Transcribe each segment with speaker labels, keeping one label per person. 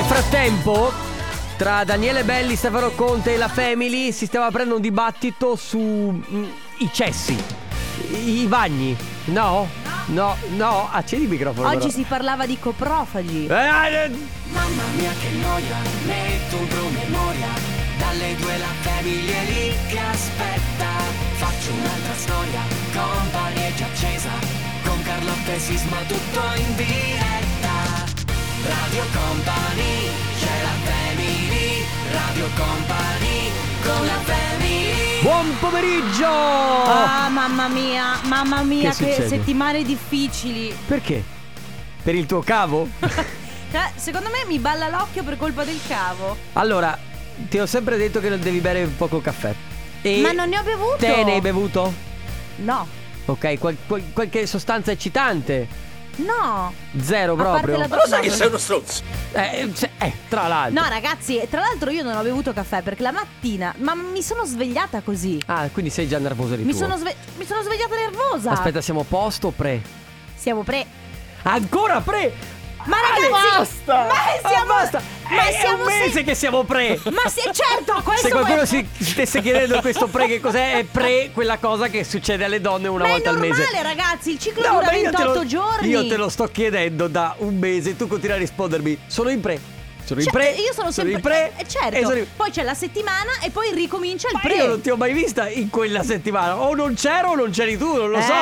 Speaker 1: Nel frattempo, tra Daniele Belli, Stefano Conte e la Family si stava aprendo un dibattito su mm, i cessi, i, i bagni. No? No, no, accendi il microfono.
Speaker 2: Oggi
Speaker 1: però.
Speaker 2: si parlava di coprofagi.
Speaker 1: Eh, eh,
Speaker 3: Mamma mia che noia, metto un promemoria Dalle due la famiglia è lì che aspetta Faccio un'altra storia, è già accesa Con Carlotta e Sisma tutto in diretta Radio Company, c'è la family Radio Company, con la family
Speaker 1: Buon pomeriggio!
Speaker 2: Ah, mamma mia, mamma mia,
Speaker 1: Che
Speaker 2: che,
Speaker 1: succede?
Speaker 2: settimane difficili.
Speaker 1: Perché? Per il tuo cavo?
Speaker 2: Cioè, secondo me mi balla l'occhio per colpa del cavo.
Speaker 1: allora, ti ho sempre detto che non devi bere poco caffè. E
Speaker 2: Ma non ne ho bevuto.
Speaker 1: Te ne hai bevuto?
Speaker 2: No,
Speaker 1: Ok, qual- qual- qualche sostanza eccitante?
Speaker 2: No.
Speaker 1: Zero proprio.
Speaker 2: Ma lo sai che sei
Speaker 4: uno stronzo?
Speaker 1: Eh, cioè, eh, tra l'altro.
Speaker 2: No, ragazzi, tra l'altro io non ho bevuto caffè perché la mattina, ma mi sono svegliata così.
Speaker 1: Ah, quindi sei già nervoso di
Speaker 2: Mi
Speaker 1: tuo.
Speaker 2: sono, sve- mi sono svegliata nervosa.
Speaker 1: Aspetta, siamo post o pre?
Speaker 2: Siamo pre.
Speaker 1: Ancora pre!
Speaker 2: Ma
Speaker 1: Ah,
Speaker 2: ragazzi,
Speaker 1: basta!
Speaker 2: ma siamo-
Speaker 1: Ah, basta!
Speaker 2: Ma
Speaker 1: è
Speaker 2: siamo
Speaker 1: un mese
Speaker 2: se-
Speaker 1: che siamo pre!
Speaker 2: Ma sì, certo, questo
Speaker 1: Se qualcuno
Speaker 2: è...
Speaker 1: si stesse chiedendo questo pre che cos'è, è pre quella cosa che succede alle donne una
Speaker 2: Ma
Speaker 1: volta al mese.
Speaker 2: normale, ragazzi, il ciclo
Speaker 1: No,
Speaker 2: dura
Speaker 1: ma io te
Speaker 2: 28
Speaker 1: lo-
Speaker 2: giorni.
Speaker 1: Io te lo sto chiedendo da un mese, tu continui a rispondermi. Sono in pre. Sono in
Speaker 2: Cioè,
Speaker 1: pre.
Speaker 2: io sono sempre
Speaker 1: in pre.
Speaker 2: eh, certo.
Speaker 1: e sono in-
Speaker 2: Poi c'è la settimana e poi ricomincia il
Speaker 1: Ma
Speaker 2: pre.
Speaker 1: io non ti ho mai vista in quella settimana. O non c'ero o non c'eri tu, non lo so.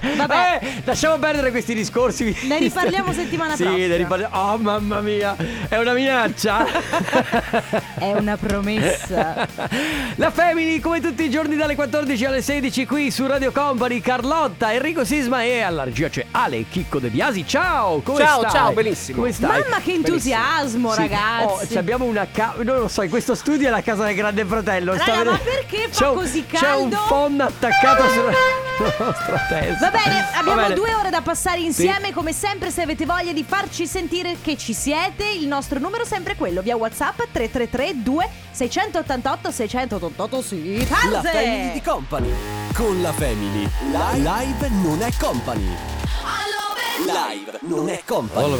Speaker 2: Eh, Vabbè,
Speaker 1: Eh, lasciamo perdere questi discorsi.
Speaker 2: Ne riparliamo settimana
Speaker 1: sì,
Speaker 2: prossima.
Speaker 1: ne riparliamo. Oh, mamma mia, è una minaccia.
Speaker 2: è una promessa.
Speaker 1: La Family, come tutti i giorni dalle 14 alle 16 qui su Radio Company, Carlotta, Enrico Sisma e alla regia c'è Ale Chicco De Biasi. Ciao, come
Speaker 4: Ciao,
Speaker 1: stai?
Speaker 4: ciao, benissimo.
Speaker 1: Come stai?
Speaker 2: Mamma che entusiasmo,
Speaker 1: Sì.
Speaker 2: ragazzi.
Speaker 1: Oh, ci abbiamo una ca- non lo so, in questo studio è la casa del grande fratello.
Speaker 2: Raga, ma perché fa
Speaker 1: C'è
Speaker 2: così
Speaker 1: C'è un
Speaker 2: caldo?
Speaker 1: phon attaccato sulla nostra testa.
Speaker 2: Va bene, abbiamo
Speaker 1: Va bene.
Speaker 2: due ore da passare insieme. Come sempre, se avete voglia di farci sentire che ci siete, il nostro numero è sempre quello: via WhatsApp 333 2688 688 sì.
Speaker 4: La
Speaker 2: Tanze!
Speaker 4: family di company. Con la family. Live non è company. Live non è company.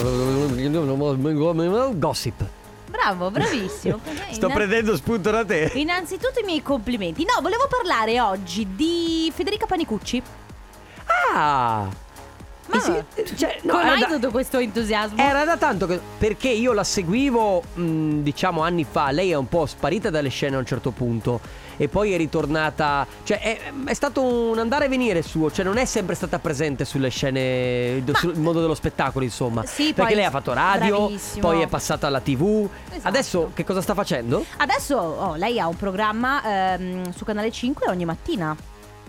Speaker 1: Gossip.
Speaker 2: Bravo, bravissimo.
Speaker 1: Sto
Speaker 2: Inna-
Speaker 1: prendendo spunto da te.
Speaker 2: Innanzitutto i miei complimenti. No, volevo parlare oggi di Federica Panicucci.
Speaker 1: Ah!
Speaker 2: Ma
Speaker 1: sì, cioè, no,
Speaker 2: come mai
Speaker 1: da-
Speaker 2: tutto questo entusiasmo?
Speaker 1: Era da tanto che. Perché io la seguivo, mh, diciamo, anni fa. Lei è un po' sparita dalle scene a un certo punto. E poi è ritornata. Cioè, è, è stato un andare e venire suo. Cioè, non è sempre stata presente sulle scene.
Speaker 2: Ma-
Speaker 1: sul mondo dello spettacolo, insomma.
Speaker 2: Sì,
Speaker 1: perché lei ha fatto radio,
Speaker 2: bravissimo.
Speaker 1: poi è passata alla TV.
Speaker 2: Esatto.
Speaker 1: Adesso che cosa sta facendo?
Speaker 2: Adesso oh, lei ha un programma ehm, su Canale 5 ogni mattina.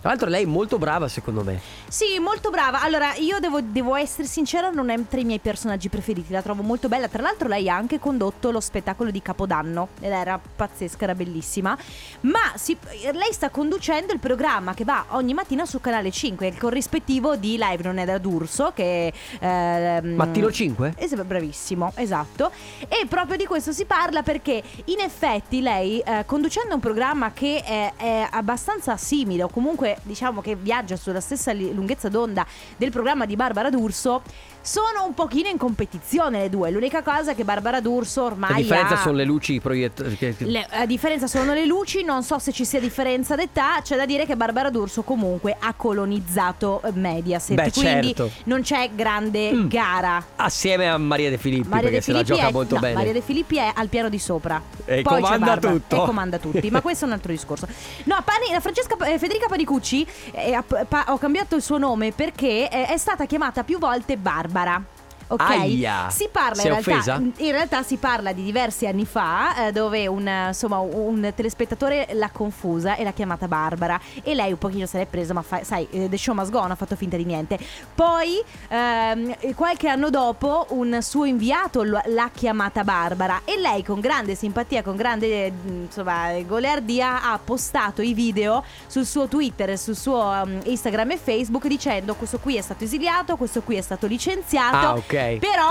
Speaker 1: Tra l'altro, lei è molto brava, secondo me.
Speaker 2: Sì, molto brava. Allora, io devo, devo essere sincera, non è tra i miei personaggi preferiti. La trovo molto bella. Tra l'altro, lei ha anche condotto lo spettacolo di Capodanno. Ed era pazzesca, era bellissima. Ma si- lei sta conducendo il programma che va ogni mattina su Canale 5, il corrispettivo di Live Non è da D'Urso. Che. ehm,
Speaker 1: Mattino 5?
Speaker 2: Es- bravissimo, esatto. E proprio di questo si parla perché in effetti lei, eh, conducendo un programma che è, è abbastanza simile, o comunque diciamo che viaggia sulla stessa lunghezza d'onda del programma di Barbara D'Urso, sono un pochino in competizione le due. L'unica cosa è che Barbara D'Urso ormai
Speaker 1: La differenza
Speaker 2: ha...
Speaker 1: sono le luci proiettate.
Speaker 2: Le- a differenza sono le luci, non so se ci sia differenza d'età, c'è da dire che Barbara D'Urso comunque ha colonizzato eh, Mediaset,
Speaker 1: Beh,
Speaker 2: quindi
Speaker 1: certo.
Speaker 2: non c'è grande
Speaker 1: Mm.
Speaker 2: gara.
Speaker 1: Assieme a Maria De Filippi,
Speaker 2: Maria
Speaker 1: perché
Speaker 2: De
Speaker 1: se la
Speaker 2: Filippi
Speaker 1: gioca
Speaker 2: è,
Speaker 1: molto
Speaker 2: no,
Speaker 1: bene.
Speaker 2: Maria De Filippi è al piano di sopra.
Speaker 1: E
Speaker 2: Poi
Speaker 1: comanda
Speaker 2: Barbara,
Speaker 1: tutto.
Speaker 2: E comanda tutti. Ma questo è un altro discorso. No, Pani- Francesca, eh, Federica Panicucci eh, pa- ho cambiato il suo nome perché eh, è stata chiamata più volte Barbara. Bárbara. Ok,
Speaker 1: Aia.
Speaker 2: si parla in realtà, in realtà si parla di diversi anni fa eh, dove un, insomma, un telespettatore l'ha confusa e l'ha chiamata Barbara. E lei un pochino se l'è presa ma fa- sai eh, The Show Must Go On ha fatto finta di niente. Poi ehm, qualche anno dopo un suo inviato l'ha chiamata Barbara. E lei con grande simpatia con grande eh, insomma goliardia ha postato i video sul suo Twitter e sul suo um, Instagram e Facebook dicendo questo qui è stato esiliato questo qui è stato licenziato
Speaker 1: Ah, ok.
Speaker 2: Però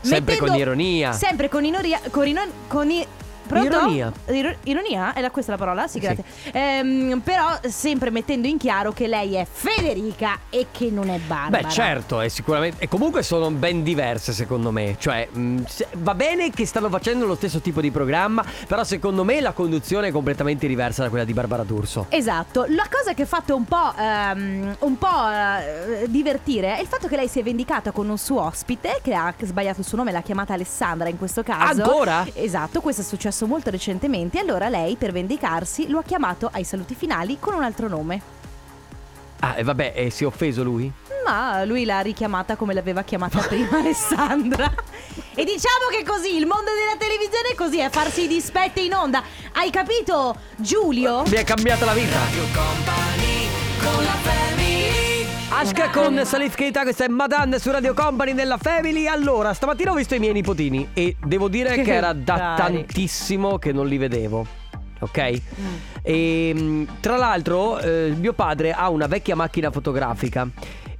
Speaker 1: Sempre
Speaker 2: mettendo-
Speaker 1: con ironia.
Speaker 2: Sempre con ironia con, ino- con i- Pronto?
Speaker 1: Ironia.
Speaker 2: Iro- ironia? È la, questa la parola? Sì,
Speaker 1: Sì.
Speaker 2: grazie. Ehm, però sempre mettendo in chiaro che lei è Federica e che non è Barbara.
Speaker 1: Beh, certo, è sicuramente. E comunque sono ben diverse, secondo me. Cioè, mh, se- va bene che stanno facendo lo stesso tipo di programma, però secondo me la conduzione è completamente diversa da quella di Barbara D'Urso.
Speaker 2: Esatto, la cosa che ha fatto un po', ehm, un po' eh, divertire è il fatto che lei si è vendicata con un suo ospite che ha sbagliato il suo nome, l'ha chiamata Alessandra in questo caso.
Speaker 1: Ancora?
Speaker 2: Esatto, questo è successo molto recentemente. E allora lei, per vendicarsi, lo ha chiamato ai saluti finali con un altro nome.
Speaker 1: Ah, e vabbè, e si è offeso lui?
Speaker 2: Ma lui l'ha richiamata come l'aveva chiamata prima Alessandra. E diciamo che così il mondo della televisione è così, è farsi i dispetti in onda. Hai capito, Giulio?
Speaker 1: Mi ha cambiato la vita.
Speaker 3: Radio Company con la family
Speaker 1: Ashka con Salif Keita, questa è Madame su Radio Company nella Family. Allora, stamattina ho visto i miei nipotini e devo dire che, era da tantissimo che non li vedevo. Ok? E mh, tra l'altro, eh, mio padre ha una vecchia macchina fotografica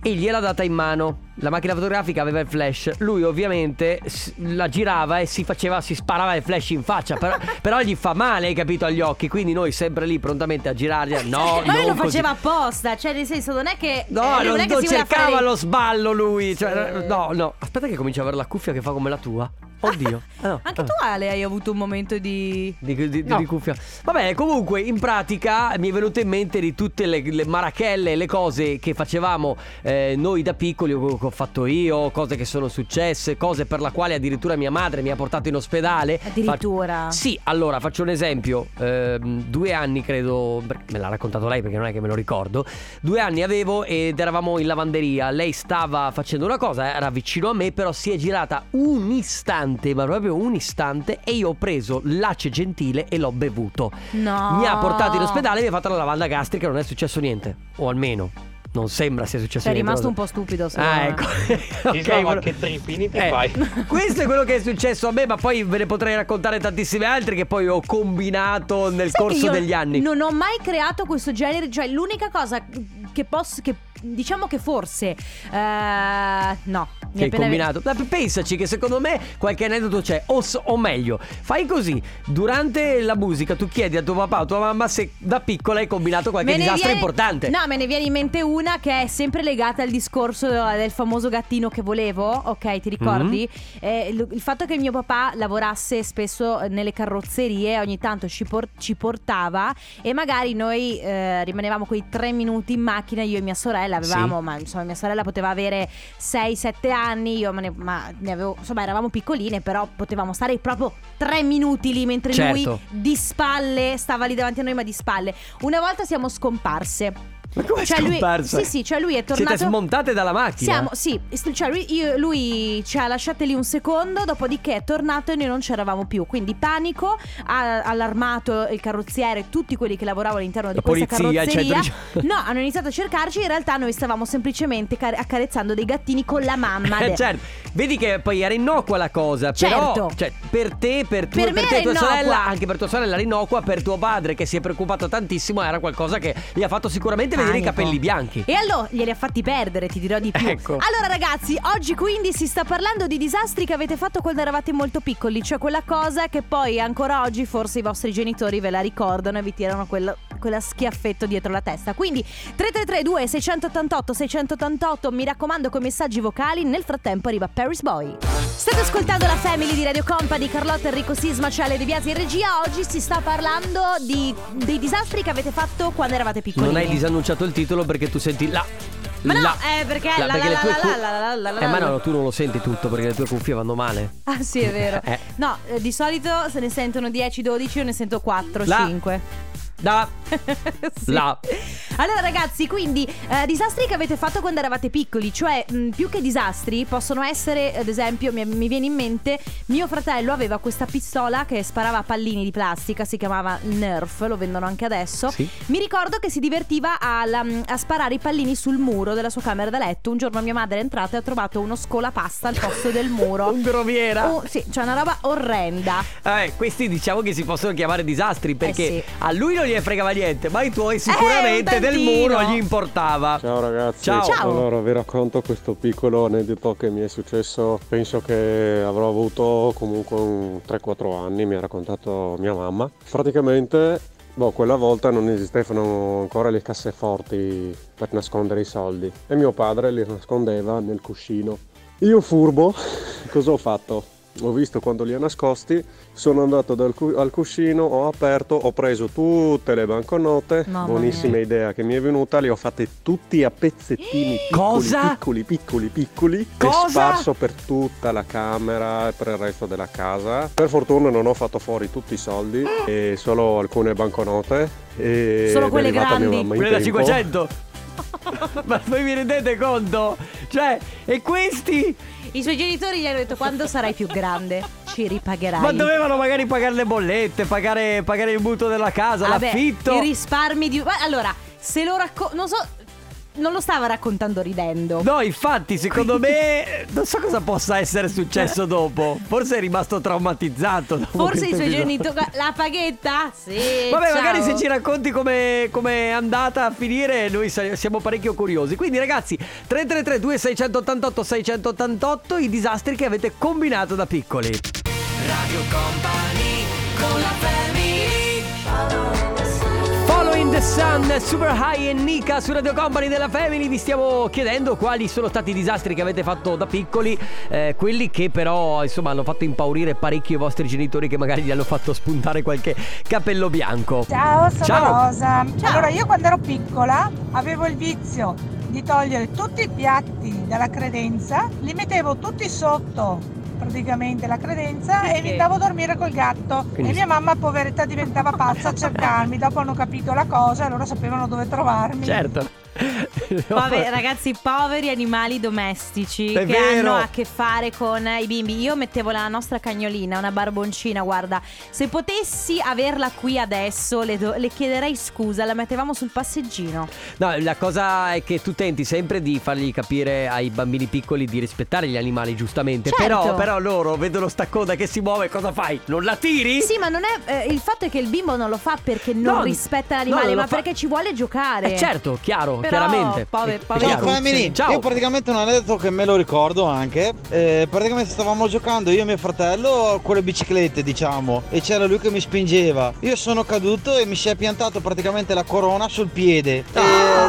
Speaker 1: e gliel'ha data in mano. La macchina fotografica aveva il flash. Lui, ovviamente, la girava e si faceva, si sparava il flash in faccia. Però, però gli fa male, hai capito, agli occhi. Quindi noi sempre lì prontamente a girargli. No,
Speaker 2: Ma lui
Speaker 1: non
Speaker 2: lo
Speaker 1: così.
Speaker 2: faceva apposta, cioè nel senso non è che
Speaker 1: No,
Speaker 2: eh,
Speaker 1: non,
Speaker 2: è che
Speaker 1: non cercava
Speaker 2: fare-
Speaker 1: lo sballo lui. Cioè, no, no. Aspetta che comincia a avere la cuffia che fa come la tua. Oddio. Ah, no.
Speaker 2: Anche
Speaker 1: Ah.
Speaker 2: tu Ale hai avuto un momento di
Speaker 1: Di, di- di-
Speaker 2: No.
Speaker 1: di cuffia. Vabbè, comunque, in pratica mi è venuto in mente di tutte le, le marachelle, le cose che facevamo eh, noi da piccoli, o che ho fatto io, cose che sono successe, cose per la quale addirittura mia madre mi ha portato in ospedale.
Speaker 2: Addirittura?
Speaker 1: Fa- Sì, allora faccio un esempio. Ehm, due anni credo, me l'ha raccontato lei perché non è che me lo ricordo. Due anni avevo ed eravamo in lavanderia. Lei stava facendo una cosa, era vicino a me, però si è girata un istante, ma proprio un istante, e io ho preso l'ace gentile e l'ho bevuto.
Speaker 2: No.
Speaker 1: Mi ha portato in ospedale e mi ha fatto la lavanda gastrica, non è successo niente. O almeno. Non sembra sia successo
Speaker 2: Sei
Speaker 1: niente.
Speaker 2: rimasto un po' stupido
Speaker 1: Ah, ecco. Ok,
Speaker 5: Insomma,
Speaker 1: quello-
Speaker 5: che tripini ti
Speaker 1: Eh,
Speaker 5: fai?
Speaker 1: Questo è quello che è successo a me, ma poi ve ne potrei raccontare tantissime altre che poi ho combinato nel
Speaker 2: Sai
Speaker 1: corso degli anni.
Speaker 2: Non ho mai creato questo genere, cioè l'unica cosa che posso che diciamo che forse eh, no,
Speaker 1: Che hai combinato. Ma pensaci che secondo me qualche aneddoto c'è. O, s- o meglio, fai così: durante la musica tu chiedi a tuo papà o a tua mamma se da piccola hai combinato qualche
Speaker 2: Me
Speaker 1: disastro
Speaker 2: viene-
Speaker 1: importante.
Speaker 2: No, me ne viene in mente una che è sempre legata al discorso del famoso gattino che volevo. Ok, ti ricordi?
Speaker 1: Mm-hmm.
Speaker 2: Eh, il, il fatto che mio papà lavorasse spesso nelle carrozzerie, ogni tanto ci, por- ci portava e magari noi eh, rimanevamo quei tre minuti in macchina, io e mia sorella avevamo,
Speaker 1: Sì.
Speaker 2: ma insomma mia sorella poteva avere 6-7 anni, io me ne, ma ne avevo, insomma eravamo piccoline, però potevamo stare proprio tre minuti lì mentre lui
Speaker 1: Certo.
Speaker 2: di spalle stava lì davanti a noi ma di spalle. Una volta siamo scomparse.
Speaker 1: Ma come
Speaker 2: Cioè lui, sì, sì, cioè lui è tornato.
Speaker 1: Siete smontate dalla macchina?
Speaker 2: Siamo, sì, cioè lui, io- lui ci ha lasciate lì un secondo, dopodiché è tornato e noi non c'eravamo più. Quindi panico, ha allarmato il carrozziere, tutti quelli che lavoravano all'interno
Speaker 1: La
Speaker 2: di questa
Speaker 1: polizia,
Speaker 2: carrozzeria.
Speaker 1: 118.
Speaker 2: No, hanno iniziato a cercarci. In realtà noi stavamo semplicemente car- accarezzando dei gattini con la mamma.
Speaker 1: Eh,
Speaker 2: de-
Speaker 1: certo, vedi che poi era innocua la cosa,
Speaker 2: Certo.
Speaker 1: però cioè, per te, per, tu,
Speaker 2: Per me
Speaker 1: te tua sorella, anche per tua sorella era innocua, per tuo padre che si è preoccupato tantissimo era qualcosa che gli ha fatto sicuramente vedere i capelli bianchi.
Speaker 2: E allora glieli ha fatti perdere, ti dirò di più.
Speaker 1: Ecco.
Speaker 2: Allora, ragazzi, oggi quindi si sta parlando di disastri che avete fatto quando eravate molto piccoli, cioè quella cosa che poi ancora oggi forse i vostri genitori ve la ricordano e vi tirano quella, quella schiaffetto dietro la testa. Quindi 3332 688 688, mi raccomando con messaggi vocali. Nel frattempo arriva Paris Boy. State ascoltando la Family di Radio Company, Carlotta Enrico Sisma, c'è De Biasi in regia. Oggi si sta parlando di, dei disastri che avete fatto quando eravate piccoli.
Speaker 1: Non hai disannunciato il titolo perché tu senti la.
Speaker 2: Ma no, eh, perché
Speaker 1: la-
Speaker 2: la-
Speaker 1: perché
Speaker 2: la-
Speaker 1: le tue
Speaker 2: la- la- la- la-
Speaker 1: Eh, ma no, tu non lo senti tutto perché le tue cuffie vanno male.
Speaker 2: Ah sì, è vero.
Speaker 1: Eh.
Speaker 2: No, eh, di solito se ne sentono 10-12, io ne sento 4,
Speaker 1: La-
Speaker 2: 5.
Speaker 1: Da.
Speaker 2: Sì.
Speaker 1: La.
Speaker 2: Allora ragazzi, quindi eh, disastri che avete fatto quando eravate piccoli, cioè mh, più che disastri possono essere, ad esempio, mi, mi viene in mente, mio fratello aveva questa pistola che sparava pallini di plastica, si chiamava Nerf, lo vendono anche adesso.
Speaker 1: Sì.
Speaker 2: Mi ricordo che si divertiva a, la- a sparare i pallini sul muro della sua camera da letto. Un giorno mia madre è entrata e ha trovato uno scolapasta al posto del muro.
Speaker 1: Un groviera.
Speaker 2: Oh, sì, cioè una roba orrenda.
Speaker 1: Eh, questi diciamo che si possono chiamare disastri perché
Speaker 2: Eh sì.
Speaker 1: a lui non gli gliene fregava niente, ma i tuoi sicuramente
Speaker 2: un
Speaker 1: del muro gli importava.
Speaker 5: Ciao ragazzi,
Speaker 1: Ciao.
Speaker 2: Ciao.
Speaker 5: allora vi racconto questo piccolo aneddoto che mi è successo, penso che avrò avuto comunque un 3-4 anni, mi ha raccontato mia mamma. Praticamente, boh, quella volta non esistevano ancora le casseforti per nascondere i soldi e mio padre li nascondeva nel cuscino. Io furbo, cosa ho fatto? Ho visto quando li ha nascosti, sono andato dal cu- al cuscino, ho aperto, ho preso tutte le banconote,
Speaker 2: Mamma
Speaker 5: buonissima
Speaker 2: mia.
Speaker 5: idea che mi è venuta, li ho fatte tutti a pezzettini piccoli,
Speaker 1: Cosa?
Speaker 5: piccoli, piccoli, piccoli
Speaker 1: Cosa?
Speaker 5: e sparso per tutta la camera e per il resto della casa. Per fortuna non ho fatto fuori tutti i soldi e solo alcune banconote e
Speaker 2: Solo quelle grandi.
Speaker 1: Quella da
Speaker 5: tempo.
Speaker 1: 500. ma voi vi rendete conto? Cioè, e questi?
Speaker 2: I suoi genitori gli hanno detto quando sarai più grande ci ripagherai.
Speaker 1: Ma dovevano magari pagare le bollette, pagare, pagare il mutuo della casa,
Speaker 2: Vabbè,
Speaker 1: l'affitto.
Speaker 2: I risparmi di... Ma allora, se lo racconto... Non so... Non lo stava raccontando ridendo.
Speaker 1: No, infatti, secondo me non so cosa possa essere successo dopo. Forse è rimasto traumatizzato. dopo
Speaker 2: Forse i suoi genitori... La paghetta? Sì.
Speaker 1: Vabbè,
Speaker 2: ciao.
Speaker 1: magari se ci racconti come come è andata a finire, noi siamo parecchio curiosi. Quindi, ragazzi, 333 2688 688 i disastri che avete combinato da piccoli.
Speaker 3: Radio Company con la family
Speaker 1: Sun, Super High e Nika su Radio Company della Family vi stiamo chiedendo quali sono stati i disastri che avete fatto da piccoli, eh, quelli che però insomma hanno fatto impaurire parecchio i vostri genitori che magari gli hanno fatto spuntare qualche capello bianco.
Speaker 6: Ciao, sono
Speaker 1: Ciao.
Speaker 6: Rosa. Allora, io quando ero piccola avevo il vizio di togliere tutti i piatti dalla credenza, li mettevo tutti sotto praticamente la credenza e mi andavo a dormire col gatto.
Speaker 1: Quindi-
Speaker 6: e mia mamma poveretta diventava pazza a cercarmi. Dopo hanno capito la cosa e allora sapevano dove trovarmi.
Speaker 1: Certo.
Speaker 2: Vabbè, ragazzi, poveri animali domestici
Speaker 1: È
Speaker 2: che
Speaker 1: vero.
Speaker 2: hanno a che fare con i bimbi. Io mettevo la nostra cagnolina, una barboncina, guarda, se potessi averla qui adesso le, do- le chiederei scusa, la mettevamo sul passeggino.
Speaker 1: No, la cosa è che tu tenti sempre di fargli capire ai bambini piccoli di rispettare gli animali, giustamente.
Speaker 2: Certo.
Speaker 1: Però, però loro vedono sta coda che si muove, cosa fai? Non la tiri?
Speaker 2: Sì, ma non è eh, il fatto è che il bimbo non lo fa perché non
Speaker 1: No,
Speaker 2: rispetta
Speaker 1: no,
Speaker 2: l'animale,
Speaker 1: non lo
Speaker 2: ma
Speaker 1: fa-
Speaker 2: perché ci vuole giocare.
Speaker 1: Eh, certo, chiaro,
Speaker 2: Però,
Speaker 1: chiaramente.
Speaker 2: pove-
Speaker 1: chiaro.
Speaker 7: Ciao family,
Speaker 1: Ciao.
Speaker 7: io praticamente un aneddoto che me lo ricordo anche, Eh, praticamente stavamo giocando io e mio fratello con le biciclette diciamo e c'era lui che mi spingeva, io sono caduto e mi si è piantato praticamente la corona sul piede
Speaker 1: Ah.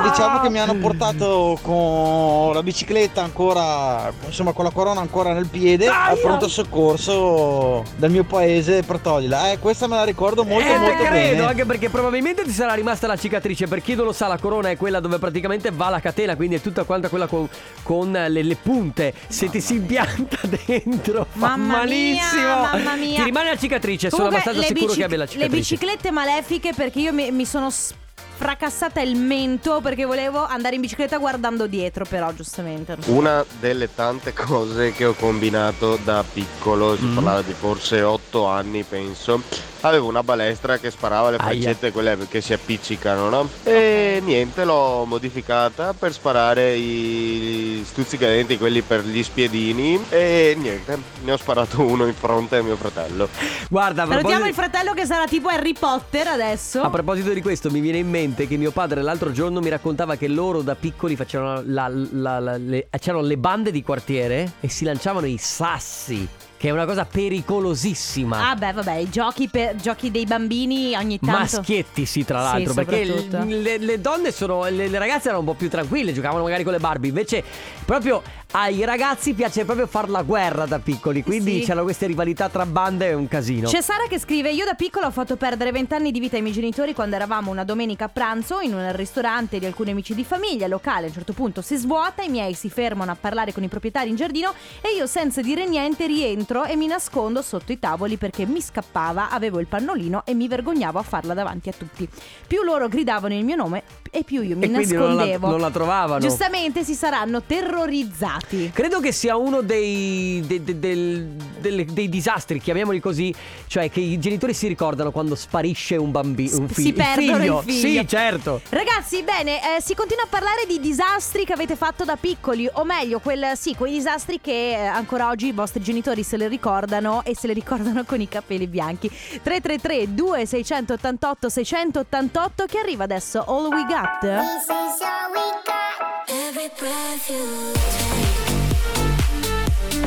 Speaker 7: e diciamo che mi hanno portato con la bicicletta ancora, insomma con la corona ancora nel piede al pronto soccorso del mio paese per toglierla, eh questa me la ricordo molto
Speaker 1: eh,
Speaker 7: molto
Speaker 1: credo,
Speaker 7: bene.
Speaker 1: anche perché probabilmente ti sarà rimasta la cicatrice. Per chi non lo sa, la corona è quella dove praticamente va la catena, quindi è tutta quanta quella con, con le, le punte. Se ti si impianta dentro, fa
Speaker 2: Mamma mia,
Speaker 1: malissimo.
Speaker 2: mamma mia.
Speaker 1: Ti rimane la cicatrice, sono
Speaker 2: Comunque,
Speaker 1: abbastanza
Speaker 2: le
Speaker 1: sicuro
Speaker 2: bici-
Speaker 1: che abbia la
Speaker 2: Le
Speaker 1: cicatrice.
Speaker 2: biciclette malefiche perché io mi, mi sono s- fracassata il mento perché volevo andare in bicicletta guardando dietro, però giustamente.
Speaker 8: Una delle tante cose che ho combinato da piccolo, si
Speaker 1: Mm.
Speaker 8: parlava di forse 8 anni penso, avevo una balestra che sparava le
Speaker 1: Aia.
Speaker 8: freccette, quelle che si appiccicano, no? E niente, l'ho modificata per sparare i stuzzicadenti, quelli per gli spiedini e niente, ne ho sparato uno in fronte a mio fratello.
Speaker 1: Guarda, a
Speaker 2: Salutiamo il
Speaker 1: proposito,
Speaker 2: fratello che sarà tipo Harry Potter adesso.
Speaker 1: a proposito di questo, mi viene in mente che mio padre l'altro giorno mi raccontava che loro da piccoli facevano la- la- la- le, c'erano le bande di quartiere e si lanciavano i sassi, che è una cosa pericolosissima.
Speaker 2: Ah beh, vabbè, i giochi, per, giochi dei bambini ogni tanto.
Speaker 1: Maschietti sì tra
Speaker 2: Sì,
Speaker 1: l'altro perché
Speaker 2: soprattutto.
Speaker 1: l- le, le donne sono le, le ragazze erano un po' più tranquille giocavano magari con le Barbie invece proprio ai ragazzi piace proprio far la guerra da piccoli quindi
Speaker 2: Sì.
Speaker 1: c'erano queste rivalità tra bande è un casino
Speaker 2: C'è Sara che scrive: Io da piccola ho fatto perdere vent'anni di vita ai miei genitori quando eravamo una domenica a pranzo in un ristorante di alcuni amici di famiglia. Il locale a un certo punto si svuota, i miei si fermano a parlare con i proprietari in giardino e io senza dire niente rientro e mi nascondo sotto i tavoli perché mi scappava, avevo il pannolino e mi vergognavo a farla davanti a tutti. Più loro gridavano il mio nome e più io mi
Speaker 1: E quindi non la-
Speaker 2: nascondevo.
Speaker 1: non la trovavano.
Speaker 2: Giustamente si saranno terrorizzati. Ricordati?
Speaker 1: Credo che sia uno dei, de- de- del- delle- dei disastri, chiamiamoli così, cioè che i genitori si ricordano quando sparisce un bambino, un
Speaker 2: Si
Speaker 1: figlio.
Speaker 2: perdono il figlio.
Speaker 1: Sì, certo.
Speaker 2: Ragazzi, bene, eh, si continua a parlare di disastri che avete fatto da piccoli, o meglio, quel, sì, quei disastri che eh, ancora oggi i vostri genitori se le ricordano e se le ricordano con i capelli bianchi. 333 2688 688 che arriva adesso All We Got.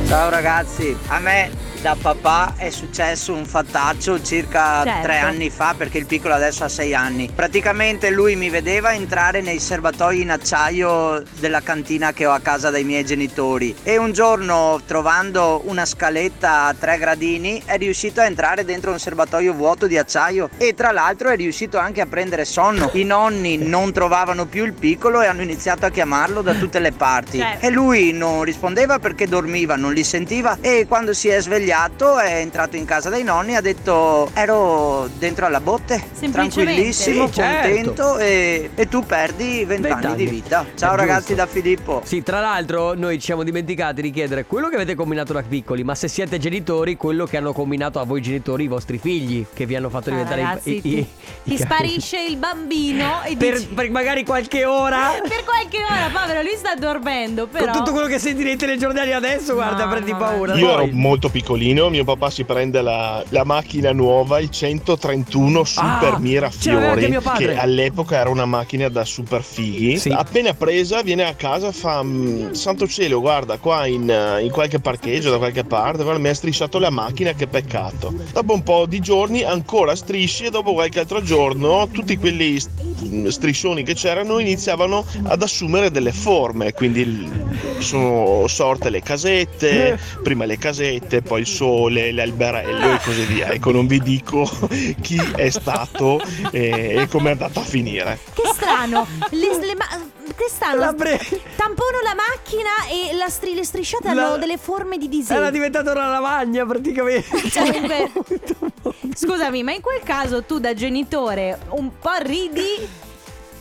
Speaker 9: Ciao ragazzi, a me da papà è successo un fattaccio circa
Speaker 2: Certo.
Speaker 9: tre anni fa perché il piccolo adesso ha sei anni. Praticamente lui mi vedeva entrare nei serbatoi in acciaio della cantina che ho a casa dai miei genitori e un giorno trovando una scaletta a tre gradini è riuscito a entrare dentro un serbatoio vuoto di acciaio e tra l'altro è riuscito anche a prendere sonno. I nonni non trovavano più il piccolo e hanno iniziato a chiamarlo da tutte le parti
Speaker 2: Certo.
Speaker 9: e lui non rispondeva perché dormiva, non li sentiva e quando si è svegliato è entrato in casa dai nonni e ha detto ero dentro alla botte, tranquillissimo,
Speaker 1: Sì, certo.
Speaker 9: contento e, e tu perdi 20 anni
Speaker 1: Vent'anni.
Speaker 9: di vita. Ciao
Speaker 1: È
Speaker 9: ragazzi
Speaker 1: giusto.
Speaker 9: da Filippo.
Speaker 1: Sì, tra l'altro noi ci siamo dimenticati di chiedere quello che avete combinato da piccoli, ma se siete genitori, quello che hanno combinato a voi genitori i vostri figli, che vi hanno fatto
Speaker 2: Ah,
Speaker 1: diventare i-
Speaker 2: ragazzi,
Speaker 1: i, i-
Speaker 2: ti,
Speaker 1: i
Speaker 2: ti sparisce il bambino e
Speaker 1: per,
Speaker 2: dici...
Speaker 1: per magari qualche ora.
Speaker 2: Per qualche ora, povero, lui sta dormendo, però...
Speaker 1: Con tutto quello che sentirete nei giornali adesso, guarda,
Speaker 2: No,
Speaker 1: prendi
Speaker 2: no,
Speaker 1: paura.
Speaker 10: Io ero molto piccolino, mio papà si prende la, la macchina nuova, il 131 Super
Speaker 1: Ah,
Speaker 10: Mira
Speaker 1: ce l'aveva anche
Speaker 10: Fiori,
Speaker 1: mio padre.
Speaker 10: che all'epoca era una macchina da super fighi.
Speaker 1: Sì.
Speaker 10: Appena presa viene a casa fa "Mm, santo cielo, guarda qua in, eh, in qualche parcheggio da qualche parte, guarda, mi ha strisciato la macchina, che peccato. Dopo un po' di giorni ancora strisci e dopo qualche altro giorno tutti quelli st- striscioni che c'erano iniziavano ad assumere delle forme, quindi il- sono sorte le casette, prima le casette, poi sole, l'alberello e così via. Ecco, non vi dico chi è stato e, e come è andato a finire.
Speaker 2: Che strano, le, le ma- che strano.
Speaker 1: La bre-
Speaker 2: Tampono la macchina e la stri- le strisciate
Speaker 1: La-
Speaker 2: hanno delle forme di
Speaker 1: Era
Speaker 2: disegno.
Speaker 1: diventata una lavagna praticamente.
Speaker 2: Cioè, Scusami, ma in quel caso tu da genitore un po' ridi?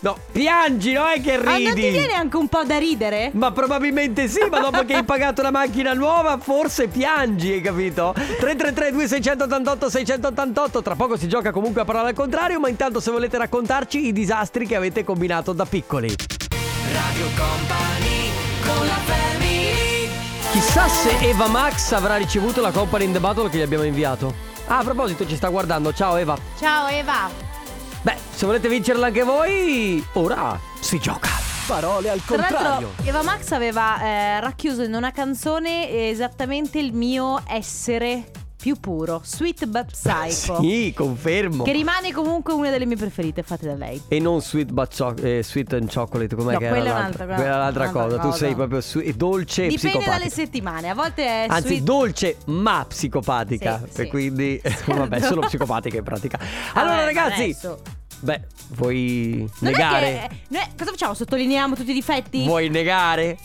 Speaker 1: No, piangi, no è che
Speaker 2: Ma non ti
Speaker 1: ridi.
Speaker 2: viene anche un po' da ridere?
Speaker 1: Ma probabilmente sì, ma dopo che hai pagato la macchina nuova forse piangi, hai capito? 333 2688 688 Tra poco si gioca comunque a parola al contrario Ma intanto se volete raccontarci i disastri che avete combinato da piccoli
Speaker 3: Radio Company con la family
Speaker 1: Chissà se Eva Max avrà ricevuto la Company in the Battle che gli abbiamo inviato Ah, a proposito ci sta guardando, ciao Eva
Speaker 2: Ciao Eva.
Speaker 1: Beh, se volete vincerla anche voi Ora si gioca
Speaker 4: Parole al
Speaker 2: Tra l'altro
Speaker 4: contrario.
Speaker 2: Eva Max aveva eh, racchiuso in una canzone esattamente il mio essere più puro, Sweet But Psycho.
Speaker 1: Sì, confermo
Speaker 2: Che rimane comunque una delle mie preferite fatte da lei.
Speaker 1: E non sweet, but cho- eh, sweet and chocolate, com'è
Speaker 2: No,
Speaker 1: che era
Speaker 2: quella è
Speaker 1: l'altra?
Speaker 2: un'altra-
Speaker 1: Quella è l'altra
Speaker 2: un'altra
Speaker 1: cosa. Tu
Speaker 2: cosa.
Speaker 1: sei proprio swe- dolce e
Speaker 2: Dipende
Speaker 1: psicopatica.
Speaker 2: dalle settimane, a volte è
Speaker 1: Anzi,
Speaker 2: sweet.
Speaker 1: dolce ma psicopatica.
Speaker 2: Sì,
Speaker 1: e
Speaker 2: sì.
Speaker 1: quindi, vabbè, solo psicopatica in pratica. Allora,
Speaker 2: Vabbè,
Speaker 1: ragazzi,
Speaker 2: adesso.
Speaker 1: Beh, vuoi
Speaker 2: Non
Speaker 1: negare?
Speaker 2: che- noi- cosa facciamo? Sottolineiamo tutti i difetti?
Speaker 1: Vuoi negare?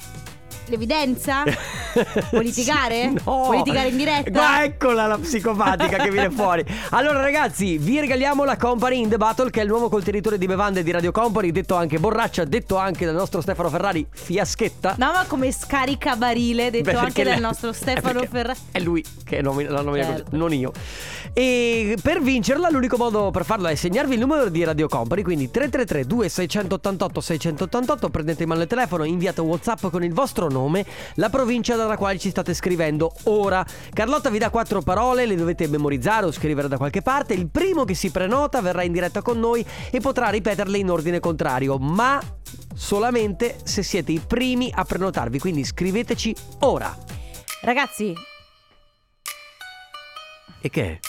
Speaker 2: L'evidenza? Vuoi litigare?
Speaker 1: No.
Speaker 2: Vuoi litigare in diretta?
Speaker 1: Qua eccola la psicopatica che viene fuori. Allora, ragazzi, vi regaliamo la Company in the Battle, che è il nuovo contenitore di bevande di Radio Company, detto anche borraccia, detto anche dal nostro Stefano Ferrari, fiaschetta.
Speaker 2: No, ma come scaricabarile, detto
Speaker 1: Beh,
Speaker 2: anche dal nostro
Speaker 1: eh,
Speaker 2: Stefano Ferrari.
Speaker 1: È lui che nomi- l'ha nominato
Speaker 2: Certo.
Speaker 1: così, non io. E per vincerla l'unico modo per farlo è segnarvi il numero di Radio Company, quindi 333 2688 688, prendete in mano il telefono, inviate un WhatsApp con il vostro nome, la provincia dalla quale ci state scrivendo ora. Carlotta vi dà quattro parole, le dovete memorizzare o scrivere da qualche parte. Il primo che si prenota verrà in diretta con noi e potrà ripeterle in ordine contrario, ma solamente se siete i primi a prenotarvi, quindi scriveteci ora.
Speaker 2: Ragazzi,
Speaker 1: E che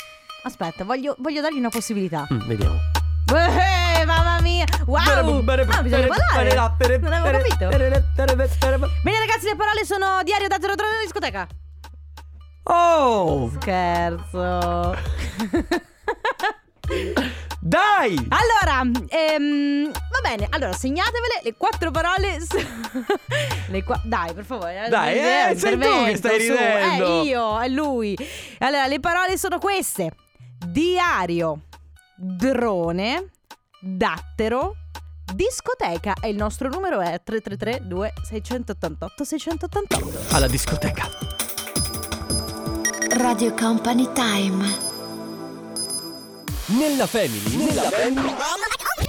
Speaker 2: aspetta, voglio, voglio dargli una possibilità.
Speaker 1: Mm, vediamo.
Speaker 2: Eh, mamma mia! Wow! Ah, bisogna parlare. Non avevo capito. Bene, ragazzi, le parole sono diario da in discoteca.
Speaker 1: Oh!
Speaker 2: Scherzo.
Speaker 1: Dai!
Speaker 2: Allora, ehm, va bene. Allora, segnatevele le quattro parole. le qua- Dai, per favore.
Speaker 1: Dai, eh, sei tu che stai
Speaker 2: su-
Speaker 1: ridendo.
Speaker 2: Eh, io, è lui. Allora, le parole sono queste: diario, drone, dattero, discoteca e il nostro numero è 333 2688 688.
Speaker 1: Alla discoteca.
Speaker 11: Radio Company Time.
Speaker 4: Nella family, nella family.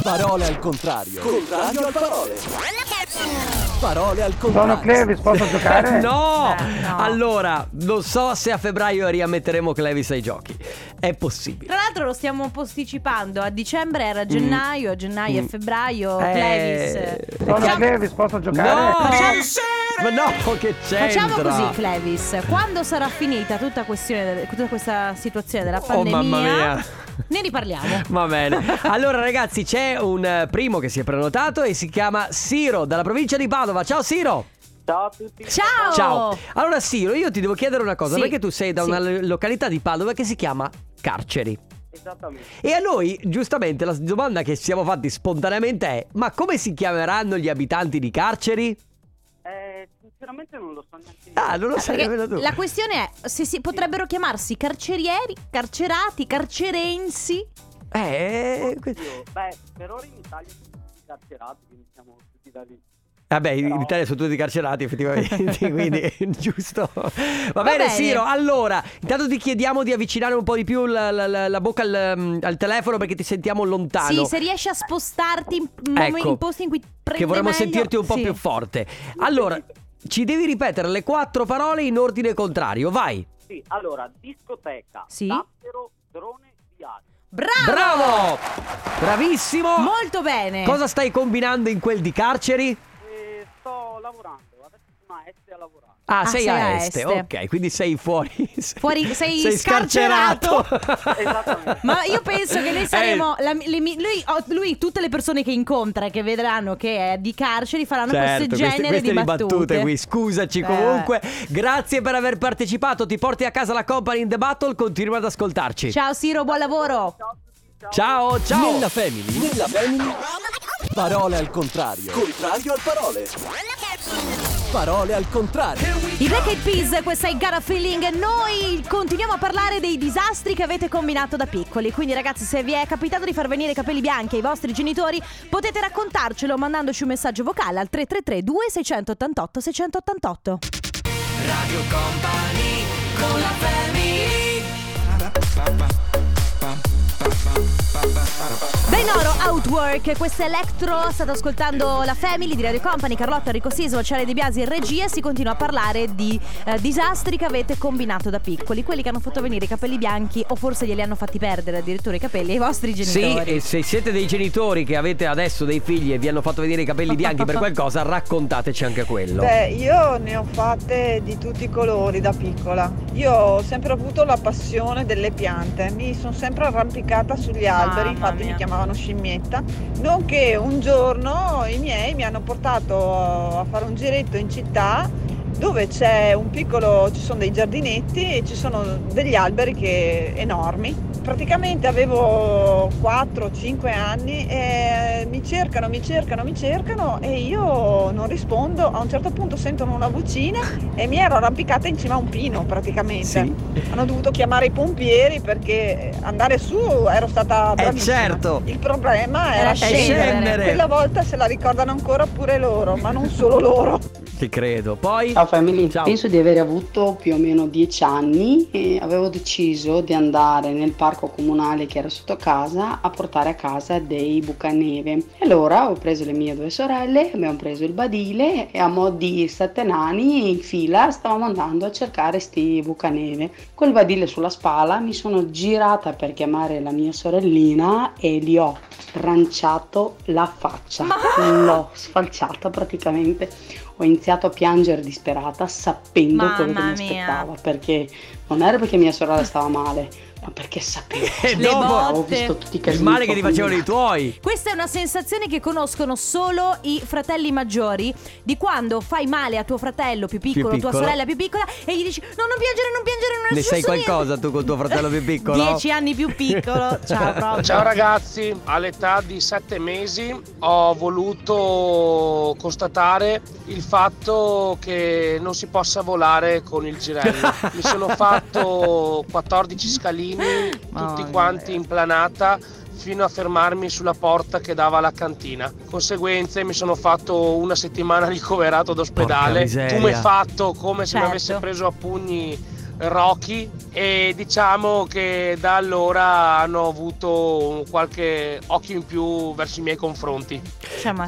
Speaker 4: Parole al contrario. Contrario al parole. Parole al contrario.
Speaker 12: Sono Clevis, posso giocare?
Speaker 1: No!
Speaker 2: Eh, no.
Speaker 1: Allora, non so se a febbraio riammetteremo Clevis ai giochi. È possibile.
Speaker 2: Tra l'altro lo stiamo posticipando, a dicembre era gennaio, a gennaio
Speaker 1: Mm.
Speaker 2: è febbraio,
Speaker 1: Eh,
Speaker 2: Clevis.
Speaker 12: Sono
Speaker 2: Facciamo,
Speaker 12: Clevis, posso giocare?
Speaker 1: No!
Speaker 2: Facciamo-
Speaker 1: Ma no, che c'entra?
Speaker 2: facciamo così Clevis, quando sarà finita tutta, questione, tutta questa situazione della
Speaker 1: Oh,
Speaker 2: pandemia,
Speaker 1: mamma mia.
Speaker 2: Ne riparliamo.
Speaker 1: Va bene. Allora, ragazzi, c'è un eh, primo che si è prenotato e si chiama Siro dalla provincia di Padova. Ciao Siro!
Speaker 13: Ciao a tutti.
Speaker 2: Ciao!
Speaker 1: Ciao. Allora, Siro, io ti devo chiedere una cosa,
Speaker 2: Sì.
Speaker 1: perché tu sei da
Speaker 2: Sì.
Speaker 1: una località di Padova che si chiama Carceri.
Speaker 13: Esattamente.
Speaker 1: E a noi, giustamente, la domanda che ci siamo fatti spontaneamente è: ma come si chiameranno gli abitanti di Carceri?
Speaker 13: Sinceramente non lo so neanche io.
Speaker 1: Ah, non lo sai
Speaker 2: Perché
Speaker 1: nemmeno tu.
Speaker 2: la questione è se si potrebbero chiamarsi carcerieri, carcerati, carcerensi.
Speaker 1: Eh, que-
Speaker 13: Oddio, Beh, per ora in Italia sono tutti carcerati, quindi siamo tutti da lì.
Speaker 1: Vabbè, in
Speaker 13: Però-
Speaker 1: Italia sono tutti carcerati, effettivamente. quindi, giusto. Va,
Speaker 2: Va
Speaker 1: bene,
Speaker 2: bene.
Speaker 1: Siro. Allora, intanto ti chiediamo di avvicinare un po' di più la, la- la- bocca al, al telefono perché ti sentiamo lontano.
Speaker 2: Sì, se riesci a spostarti in, in
Speaker 1: Ecco,
Speaker 2: in posti in cui prende
Speaker 1: che vorremmo
Speaker 2: meglio.
Speaker 1: sentirti un po'
Speaker 2: Sì.
Speaker 1: più forte. Allora, ci devi ripetere le quattro parole in ordine contrario. Vai.
Speaker 13: Sì, allora, discoteca,
Speaker 2: Sì.
Speaker 13: dattero, drone, viaggio.
Speaker 2: Bravo!
Speaker 1: Bravo! Bravissimo!
Speaker 2: Molto bene.
Speaker 1: Cosa stai combinando in quel di carceri?
Speaker 13: E sto lavorando, sono a Este a lavorare.
Speaker 1: Ah,
Speaker 2: Ah,
Speaker 1: sei,
Speaker 2: sei
Speaker 1: a
Speaker 2: a
Speaker 1: est.
Speaker 2: est.
Speaker 1: Ok, quindi sei fuori.
Speaker 2: Fuori- sei
Speaker 1: scarcerato.
Speaker 13: Esattamente.
Speaker 2: Ma io penso che
Speaker 1: Eh.
Speaker 2: noi saremo. la- le lui, oh, lui, tutte le persone che incontra, che vedranno che è di carceri, faranno
Speaker 1: Certo,
Speaker 2: questo
Speaker 1: queste,
Speaker 2: genere
Speaker 1: queste
Speaker 2: di battute.
Speaker 1: qui. Scusaci
Speaker 2: Eh.
Speaker 1: comunque. Grazie per aver partecipato. Ti porti a casa la company in the battle. Continua ad ascoltarci.
Speaker 2: Ciao Siro, buon lavoro.
Speaker 1: Ciao, ciao.
Speaker 4: Nella family, nella family. Parole al contrario. Contrario al parole. Parole al contrario.
Speaker 2: I Black Eyed Peas, questa è Gara Feeling. Noi continuiamo a parlare dei disastri che avete combinato da piccoli. Quindi, ragazzi, se vi è capitato di far venire i capelli bianchi ai vostri genitori, potete raccontarcelo mandandoci un messaggio vocale al 333 2688 688.
Speaker 3: Radio Company con la family
Speaker 2: Benoro Outwork, questa è Electro, state ascoltando la Family di Radio Company, Carlotta, Enrico Sismo, Ciare De Biasi in regia e si continua a parlare di eh, disastri che avete combinato da piccoli, quelli che hanno fatto venire i capelli bianchi o forse glieli hanno fatti perdere addirittura i capelli ai vostri
Speaker 1: Sì,
Speaker 2: genitori.
Speaker 1: e se siete dei genitori che avete adesso dei figli e vi hanno fatto venire i capelli bianchi per qualcosa, raccontateci anche quello.
Speaker 14: Beh, io ne ho fatte di tutti i colori da piccola. Io ho sempre avuto la passione delle piante, mi sono sempre arrampicata sugli alberi,
Speaker 2: Mamma
Speaker 14: infatti
Speaker 2: mia.
Speaker 14: mi chiamavano scimmietta. Nonché un giorno i miei mi hanno portato a fare un giretto in città dove c'è un piccolo, ci sono dei giardinetti e ci sono degli alberi che, enormi. Praticamente avevo 4-5 anni e mi cercano, mi cercano, mi cercano e io non rispondo. A un certo punto sentono una vocina e mi ero arrampicata in cima a un pino praticamente.
Speaker 1: Sì.
Speaker 14: Hanno dovuto chiamare i pompieri perché andare su ero stata
Speaker 1: Eh,
Speaker 14: bravissima.
Speaker 1: certo.
Speaker 14: Il problema era
Speaker 2: Era
Speaker 14: scendere.
Speaker 1: scendere.
Speaker 14: Quella volta se la ricordano ancora pure loro, ma non solo loro.
Speaker 1: Ti credo. Poi.
Speaker 15: Ciao family,
Speaker 1: Ciao.
Speaker 15: penso di aver avuto più o meno dieci anni e avevo deciso di andare nel parco comunale che era sotto casa a portare a casa dei bucaneve. E allora ho preso le mie due sorelle, abbiamo preso il badile e a mo' di sette nani in fila stavamo andando a cercare sti bucaneve. Col badile sulla spalla mi sono girata per chiamare la mia sorellina e gli ho tranciato la faccia. L'ho sfalciata praticamente. Ho iniziato a piangere disperata sapendo
Speaker 2: Mamma
Speaker 15: quello che mi
Speaker 2: mia.
Speaker 15: aspettava perché non era perché mia sorella stava male, ma perché sapevo.
Speaker 1: E
Speaker 2: Le
Speaker 1: dopo
Speaker 2: botte.
Speaker 15: Ho visto tutti i
Speaker 1: il
Speaker 15: casini
Speaker 1: male che ti facevano i tuoi.
Speaker 2: Questa è una sensazione che conoscono solo i fratelli maggiori di quando fai male a tuo fratello più piccolo, tua
Speaker 1: piccolo.
Speaker 2: sorella più piccola e gli dici no non piangere, non piangere, non è
Speaker 1: Ne sai
Speaker 2: successo niente."
Speaker 1: qualcosa tu con tuo fratello più piccolo?
Speaker 2: Dieci anni più piccolo. Ciao proprio.
Speaker 16: Ciao ragazzi, all'età di 7 mesi ho voluto constatare il fatto che non si possa volare con il girello. Mi sono fatto 14 scalini, tutti
Speaker 2: Mamma
Speaker 16: quanti in planata, fino a fermarmi sulla porta che dava alla cantina. Conseguenze mi sono fatto una settimana ricoverato d'ospedale, tumefatto come se mi
Speaker 2: Certo.
Speaker 16: avesse preso a pugni Rocky e diciamo che da allora hanno avuto qualche occhio in più verso i miei confronti.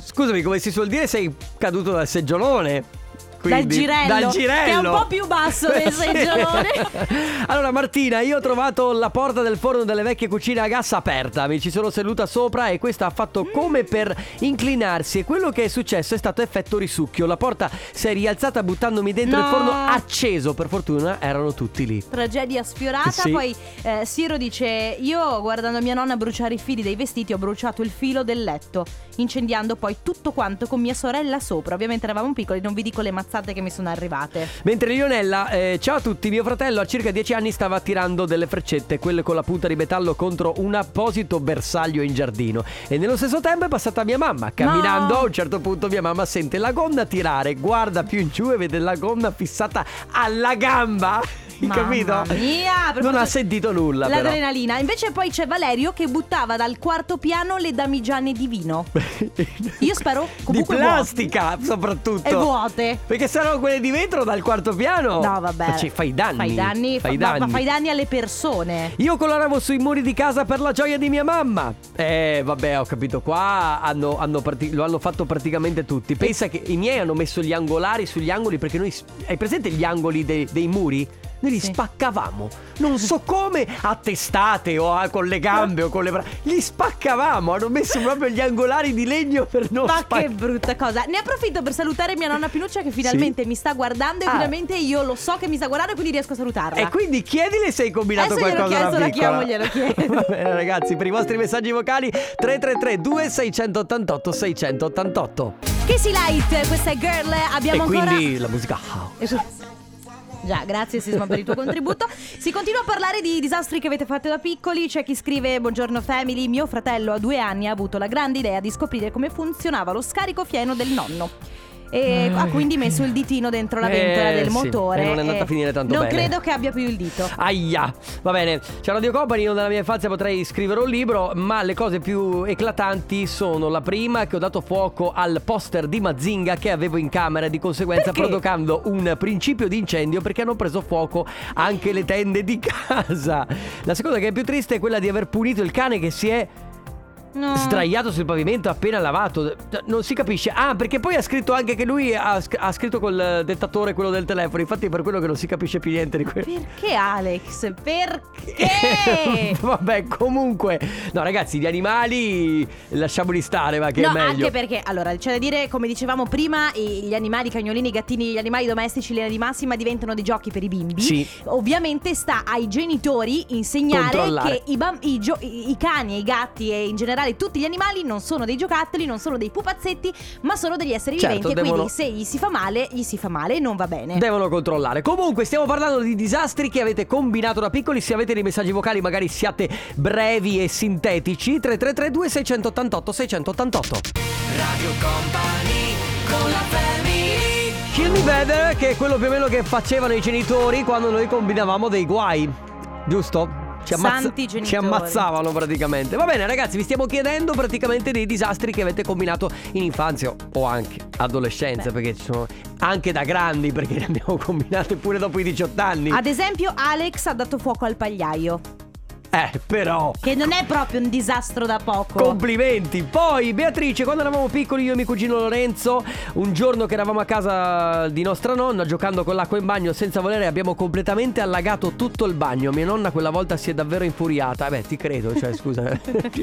Speaker 1: Scusami, come si suol dire, sei caduto dal seggiolone.
Speaker 2: Dal
Speaker 1: Quindi-
Speaker 2: girello,
Speaker 1: dal girello.
Speaker 2: che è un po' più basso del seggiolone.
Speaker 1: Allora Martina, io ho trovato la porta del forno delle vecchie cucine a gas aperta, mi ci sono seduta sopra e questa ha fatto come per inclinarsi e quello che è successo è stato effetto risucchio. La porta si è rialzata buttandomi dentro il
Speaker 2: No.
Speaker 1: forno acceso, per fortuna erano tutti lì.
Speaker 2: Tragedia sfiorata.
Speaker 1: Sì.
Speaker 2: Poi eh, Siro dice: Io guardando mia nonna bruciare i fili dei vestiti, ho bruciato il filo del letto, incendiando poi tutto quanto con mia sorella sopra. Ovviamente eravamo piccoli, non vi dico le mazzate che mi sono arrivate.
Speaker 1: Mentre Lionella, eh, ciao a tutti, mio fratello a circa 10 anni stava tirando delle freccette, quelle con la punta di metallo contro un apposito bersaglio in giardino. E nello stesso tempo è passata mia mamma. Camminando
Speaker 2: No.
Speaker 1: a un certo punto mia mamma sente la gonna tirare, guarda più in giù e vede la gonna fissata alla gamba. Capito?
Speaker 2: mia,
Speaker 1: non ha sentito nulla però.
Speaker 2: L'adrenalina. Invece poi c'è Valerio che buttava dal quarto piano le damigiane di vino. Io spero
Speaker 1: Di
Speaker 2: comunque
Speaker 1: plastica soprattutto.
Speaker 2: vuote. E vuote.
Speaker 1: Perché saranno quelle di vetro dal quarto piano.
Speaker 2: No, vabbè.
Speaker 1: Ma ci fai danni.
Speaker 2: Fai danni,
Speaker 1: Fai
Speaker 2: fa- ma-
Speaker 1: danni.
Speaker 2: ma fai danni alle persone.
Speaker 1: Io coloravo sui muri di casa per la gioia di mia mamma. Eh, vabbè, ho capito. Qua hanno, hanno parti- lo hanno fatto praticamente tutti. Pensa che i miei hanno messo gli angolari sugli angoli perché noi. Hai presente gli angoli dei, dei muri? Noi li
Speaker 2: Sì.
Speaker 1: spaccavamo. Non so come a testate o a- con le gambe o con le braccia. Li spaccavamo. Hanno messo proprio gli angolari di legno per non
Speaker 2: Ma
Speaker 1: spaccare.
Speaker 2: che brutta cosa. Ne approfitto per salutare mia nonna Pinuccia che finalmente mi sta guardando e
Speaker 1: Ah.
Speaker 2: finalmente io lo so che mi sta guardando e quindi riesco a salutarla.
Speaker 1: E quindi chiedile se hai combinato
Speaker 2: Adesso glielo
Speaker 1: qualcosa
Speaker 2: chiesto,
Speaker 1: da
Speaker 2: la
Speaker 1: piccola.
Speaker 2: chiamo, glielo chiedo.
Speaker 1: Va bene ragazzi, per i vostri messaggi vocali 333 2688 688.
Speaker 2: Casey Light, questa è Girl, abbiamo
Speaker 1: e
Speaker 2: ancora...
Speaker 1: quindi la musica house.
Speaker 2: Già, grazie Sisma per il tuo contributo. Si continua a parlare di disastri che avete fatto da piccoli. C'è chi scrive: Buongiorno family. Mio fratello a due anni ha avuto la grande idea di scoprire come funzionava lo scarico fieno del nonno. E ha quindi messo il ditino dentro la ventola
Speaker 1: Eh,
Speaker 2: del
Speaker 1: sì,
Speaker 2: motore.
Speaker 1: e non è andata a finire tanto
Speaker 2: non
Speaker 1: bene.
Speaker 2: credo che abbia più il dito.
Speaker 1: Aia, va bene. C'è Radio Company, io nella mia infanzia potrei scrivere un libro, ma le cose più eclatanti sono la prima che ho dato fuoco al poster di Mazinga che avevo in camera, di conseguenza
Speaker 2: Perché?
Speaker 1: provocando un principio di incendio perché hanno preso fuoco anche le tende di casa. La seconda che è più triste è quella di aver punito il cane che si è
Speaker 2: No.
Speaker 1: sdraiato sul pavimento appena lavato. Non si capisce. Ah, perché poi ha scritto anche che lui ha, ha scritto col dettatore quello del telefono. Infatti, è per quello che non si capisce più niente di quello.
Speaker 2: Perché Alex? Perché?
Speaker 1: Vabbè, comunque. No, ragazzi, gli animali lasciamoli stare, ma che
Speaker 2: no,
Speaker 1: è meglio.
Speaker 2: anche perché, allora, c'è da dire, come dicevamo prima, gli animali, i cagnolini, i gattini, gli animali domestici, linea di massima diventano dei giochi per i bimbi.
Speaker 1: Sì.
Speaker 2: Ovviamente sta ai genitori insegnare che i, bam- i gio- i cani e i gatti e in generale tutti gli animali non sono dei giocattoli, non sono dei pupazzetti, ma sono degli esseri
Speaker 1: Certo,
Speaker 2: viventi. E
Speaker 1: devono-
Speaker 2: quindi se gli si fa male, gli si fa male e non va bene.
Speaker 1: Devono controllare. Comunque, stiamo parlando di disastri che avete combinato da piccoli. Se avete dei messaggi vocali, magari siate brevi e sintetici. 3332 688 688.
Speaker 3: Radio Company con la family
Speaker 1: Kill Me Better, che è quello più o meno che facevano i genitori quando noi combinavamo dei guai. Giusto? Ci,
Speaker 2: Santi
Speaker 1: ci ammazzavano praticamente. Va bene, ragazzi, vi stiamo chiedendo praticamente dei disastri che avete combinato in infanzia o anche adolescenza, perché ci sono anche da grandi, perché ne abbiamo combinate pure dopo i 18 anni.
Speaker 2: Ad esempio, Alex ha dato fuoco al pagliaio,
Speaker 1: Eh, però.
Speaker 2: che non è proprio un disastro da poco.
Speaker 1: Complimenti. Poi Beatrice, quando eravamo piccoli io e mio cugino Lorenzo, un giorno che eravamo a casa di nostra nonna giocando con l'acqua in bagno senza volere abbiamo completamente allagato tutto il bagno. Mia nonna quella volta si è davvero infuriata. Beh, ti credo, cioè scusa.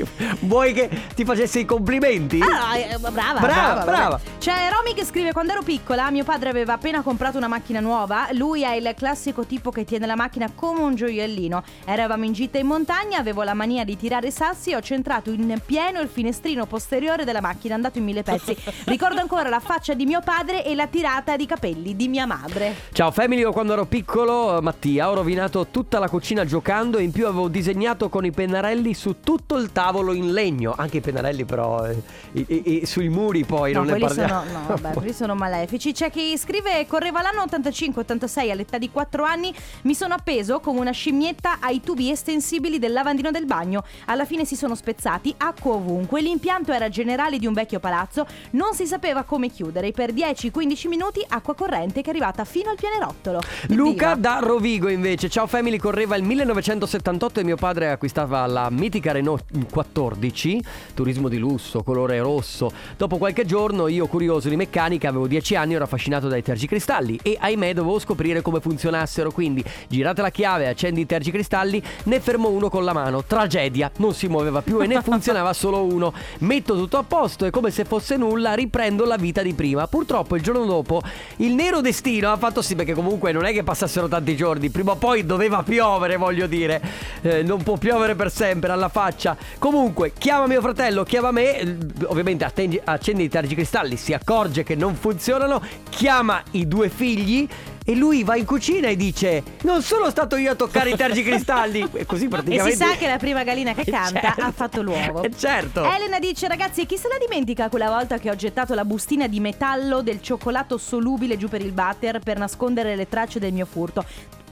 Speaker 1: Vuoi che ti facessi i complimenti?
Speaker 2: Ah, eh, brava, brava,
Speaker 1: Brava, brava.
Speaker 2: C'è Romy che scrive: Quando ero piccola, mio padre aveva appena comprato una macchina nuova. Lui è il classico tipo che tiene la macchina come un gioiellino. Eravamo in gita in montagna, avevo la mania di tirare sassi e ho centrato in pieno il finestrino posteriore della macchina, andato in mille pezzi. Ricordo ancora la faccia di mio padre e la tirata di capelli di mia madre.
Speaker 1: Ciao family, io quando ero piccolo, Mattia, ho rovinato tutta la cucina giocando e in più avevo disegnato con i pennarelli su tutto il tavolo in legno. Anche i pennarelli però, eh, i- i- sui muri poi,
Speaker 2: No,
Speaker 1: non ne
Speaker 2: quelli
Speaker 1: parliamo.
Speaker 2: sono, no, vabbè, quelli sono malefici. C'è chi scrive: Correva l'anno 85-86, all'età di 4 anni, mi sono appeso come una scimmietta ai tubi estensivi possibili del lavandino del bagno. Alla fine si sono spezzati, acqua ovunque. L'impianto era generale di un vecchio palazzo, non si sapeva come chiudere. Per 10-15 minuti acqua corrente che è arrivata fino al pianerottolo.
Speaker 1: Luca da Rovigo invece, ciao family, correva il 1978 e mio padre acquistava la mitica Renault 14, turismo di lusso, colore rosso. Dopo qualche giorno io curioso di meccanica, avevo 10 anni, ero affascinato dai tergicristalli e ahimè dovevo scoprire come funzionassero, quindi girate la chiave, accendi i tergicristalli, ne fermo uno con la mano, tragedia, non si muoveva più e ne funzionava solo uno. Metto tutto a posto e come se fosse nulla riprendo la vita di prima. Purtroppo il giorno dopo il nero destino ha fatto sì perché comunque non è che passassero tanti giorni, prima o poi doveva piovere, voglio dire. Eh, non può piovere per sempre alla faccia. Comunque, chiama mio fratello, chiama me, eh, ovviamente attendi- accende i tergicristalli, si accorge che non funzionano, chiama i due figli e lui va in cucina e dice "Non sono stato io a toccare i tergicristalli". E così
Speaker 2: E
Speaker 1: praticamente
Speaker 2: si sa che la prima gallina che canta
Speaker 1: Certo.
Speaker 2: ha fatto l'uovo.
Speaker 1: Eh, certo.
Speaker 2: Elena dice ragazzi chi se la dimentica quella volta che ho gettato la bustina di metallo del cioccolato solubile giù per il batter per nascondere le tracce del mio furto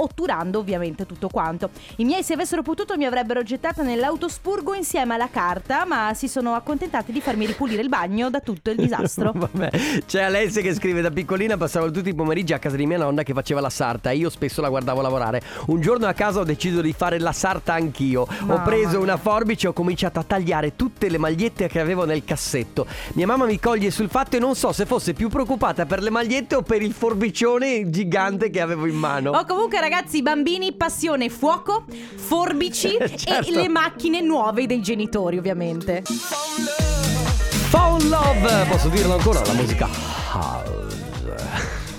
Speaker 2: otturando ovviamente tutto quanto. I miei se avessero potuto mi avrebbero gettata nell'autospurgo insieme alla carta ma si sono accontentati di farmi ripulire il bagno da tutto il disastro.
Speaker 1: Vabbè, c'è Alessia che scrive da piccolina passavo tutti i pomeriggi a casa di mia nonna che faceva la sarta e io spesso la guardavo lavorare. Un giorno a casa ho deciso di fare la sarta anch'io. ho
Speaker 2: Mamma
Speaker 1: preso
Speaker 2: mia.
Speaker 1: una forbice e ho cominciato a tagliare tutte le magliette che avevo nel cassetto. Mia mamma mi coglie sul fatto e non so se fosse più preoccupata per le magliette o per il forbicione gigante che avevo in mano.
Speaker 2: O comunque ragazzi, bambini, passione, fuoco, forbici
Speaker 1: Certo.
Speaker 2: e le macchine nuove dei genitori ovviamente.
Speaker 1: Phone Love, posso dirlo ancora? La musica house.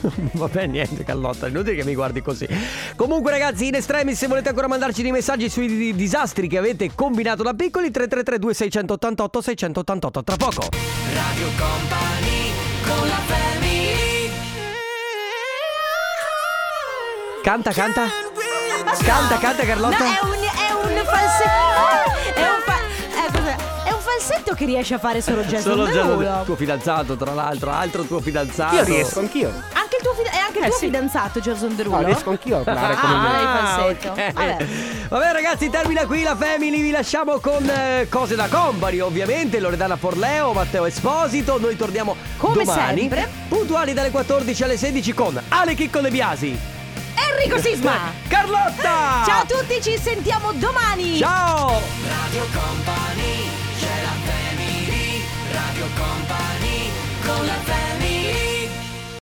Speaker 1: Vabbè, niente, Callotta, inutile che mi guardi così. Comunque, ragazzi, in estremis, se volete ancora mandarci dei messaggi sui di- disastri che avete combinato da piccoli, 333 2688 688 tra poco.
Speaker 3: Radio Company
Speaker 1: Canta, canta. Canta, canta, Carlotta.
Speaker 2: No, è un, è un falsetto. È un, fa- eh? È un falsetto che riesce a fare solo Jason
Speaker 1: Solo
Speaker 2: Derulo.
Speaker 1: Gianluca, tuo fidanzato, tra l'altro, altro tuo fidanzato.
Speaker 12: Io riesco anch'io.
Speaker 2: Anche il tuo, fida- è anche il
Speaker 12: Eh,
Speaker 2: tuo
Speaker 12: sì.
Speaker 2: fidanzato Jason Derulo?
Speaker 12: No, riesco anch'io a parlare come lui.
Speaker 2: Ah, il
Speaker 1: Ah,
Speaker 2: falsetto.
Speaker 1: ok.
Speaker 2: Vabbè.
Speaker 1: Vabbè ragazzi termina qui la Family Vi lasciamo con eh, cose da company Ovviamente Loredana Forleo Matteo Esposito Noi torniamo
Speaker 2: Come
Speaker 1: domani
Speaker 2: sempre.
Speaker 1: Puntuali dalle 14 alle 16 con Ale Chicco De Biasi
Speaker 2: Enrico Sisma.
Speaker 1: Carlotta.
Speaker 2: Ciao a tutti, ci sentiamo domani.
Speaker 1: Ciao.
Speaker 3: Radio Company c'è la family. Radio Company con la family